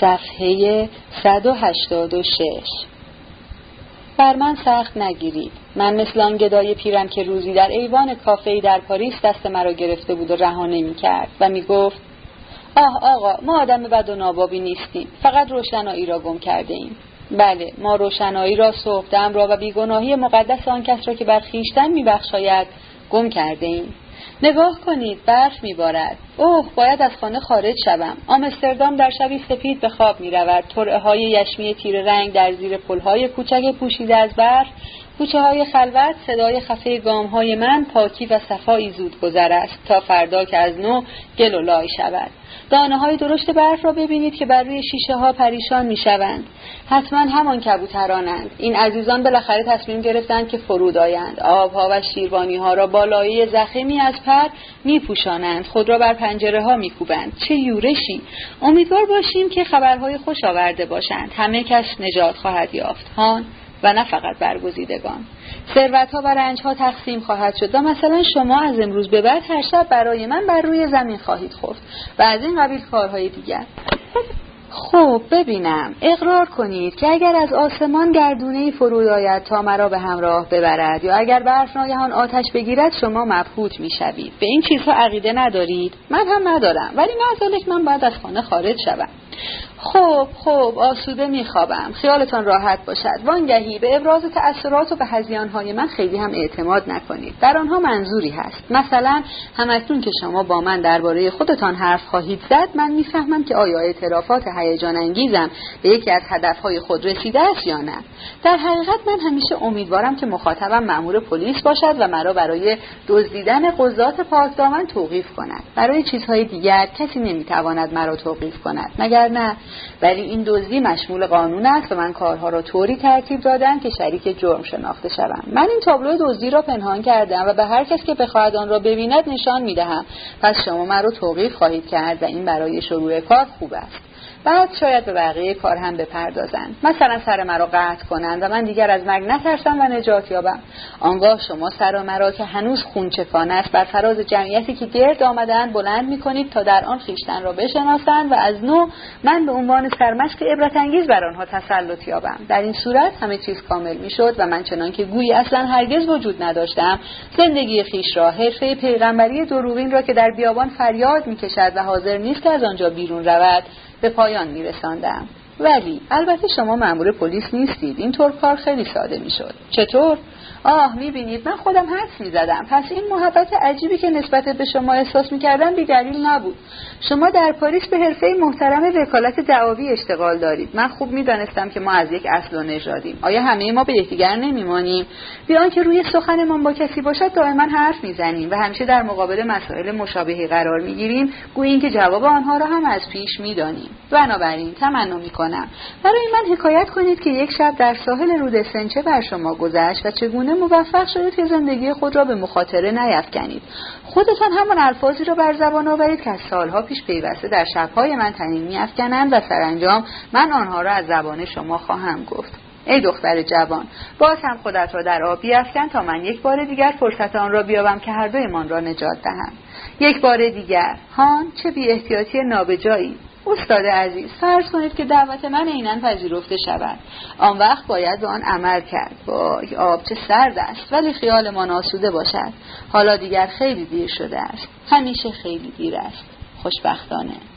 صفحه 186 بر من سخت نگیرید. من مثل آن گدای پیرم که روزی در ایوان کافه در پاریس دست مرا گرفته بود و رهانه می کرد و می گفت آه آقا ما آدم بد و نابابی نیستیم. فقط روشنایی را گم کرده ایم. بله ما روشنایی را صبحدم را و بیگناهی مقدس آن کس را که بر خویشتن میبخشاید گم کرده ایم. نگاه کنید برف میبارد اوه باید از خانه خارج شوم آمستردام در شبی سپید به خواب می‌رود ترعه های یشمی تیر رنگ در زیر پلهای کوچک پوشیده از برف کوچه های خلوت صدای خفه گام های من پاکی و صفایی زود گذر است تا فردا که از نو گل و لای شود دانه های درشت برف را ببینید که بر روی شیشه ها پریشان می شوند. حتما همان کبوترانند. این عزیزان بالاخره تصمیم گرفتند که فرود آیند. آبها و شیروانی ها را با لایه زخمی از پر می پوشانند. خود را بر پنجره ها می کوبند. چه یورشی! امیدوار باشیم که خبرهای خوش آورده باشند. همه کس نجات خواهد یافت. هان و نه فقط برگزیدگان ثروت ها و رنج ها تقسیم خواهد شد و مثلا شما از امروز به بعد هر شب برای من بر روی زمین خواهید خفت و از این قبیل کارهای دیگر خب ببینم. اقرار کنید که اگر از آسمان گردونه فرود آید تا مرا به همراه ببرد یا اگر برف ناگهان آتش بگیرد شما مبهوت می‌شوید. به این چیزها عقیده ندارید؟ من هم ندارم. ولی معذالک من باید از خانه خارج شوم. خب خب آسوده میخوابم. خیالتان راحت باشد. وانگهی به ابراز تأثیرات و به هزیانهای من خیلی هم اعتماد نکنید. در آنها منظوری هست. مثلا همکنون که شما با من درباره خودتان حرف خواهید زد من می‌فهمم که آیا اعترافات هیجان انگیزم به یکی از هدفهای خود رسیده است یا نه. در حقیقت من همیشه امیدوارم که مخاطبم مأمور پلیس باشد و مرا برای دزدیدن قضات پاکدامن توقیف کند. برای چیزهای دیگر کسی نمی‌تواند مرا توقیف کند. مگر نه ولی این دزدی مشمول قانون است و من کارها را طوری ترتیب دادم که شریک جرم شناخته شوم. من این تابلو دزدی را پنهان کردم و به هر کس که بخواهد آن را ببیند نشان می‌دهم. پس شما مرا توقیف خواهید کرد و این برای شروع کار خوب است. بعد شاید به بقیه کار هم بپردازند مثلا سر مرا قطع کنند و من دیگر از مرگ نترسم و نجات یابم. آنگاه شما سر مرا که هنوز خونچکان است بر فراز جمعیتی که گرد آمدند بلند می‌کنید تا در آن خیشتن را بشناسند و از نو من به عنوان سرمشق عبرت انگیز بر آنها تسلط یابم. در این صورت همه چیز کامل می‌شد و من چنان که گویی اصلا هرگز وجود نداشتم. زندگی خیش را حرفه پیغمبری دروغین را که در بیابان فریاد می‌کشد و حاضر نیست که از آنجا بیرون رود. به پایان میرساندم. ولی البته شما مأمور پلیس نیستید. اینطور کار خیلی ساده می‌شد. چطور؟ آه می‌بینید من خودم حدس می‌زدم. پس این محبت عجیبی که نسبت به شما احساس می‌کردم بی دلیل نبود. شما در پاریس به حرفه محترم وکالت دعاوی اشتغال دارید. من خوب می‌دانستم که ما از یک اصل و نژادیم. آیا همه ما به یکدیگر نمیمانیم؟ بیان که روی سخنمان با کسی باشد دائما حرف می‌زنیم و همیشه در مقابل مسائل مشابهی قرار می‌گیریم. گویی اینکه جواب آنها را هم از پیش می‌دانیم. بنابراین تمنا می‌کنم. برای من حکایت کنید که یک شب در ساحل رود سنچه بر شما گذشت و چگونه موفق شدید که زندگی خود را به مخاطره نیفکنید خودتان همان الفاظی را بر زبان آورید که از سالها پیش پیوسته در شبهای من تنین میافکنند و سرانجام من آنها را از زبان شما خواهم گفت. ای دختر جوان باز هم خودت را در آب بیافکن تا من یک بار دیگر فرصت آن را بیابم که هر دویمان را نجات دهم. یک بار دیگر هان چه بی احتیاطی نابجایی! استاد عزیز فرض کنید که دعوت من عینا پذیرفته شود. آن وقت باید به آن عمل کرد. وای آب چه سرد است ولی خیالمان آسوده باشد. حالا دیگر خیلی دیر شده است. همیشه خیلی دیر است. خوشبختانه.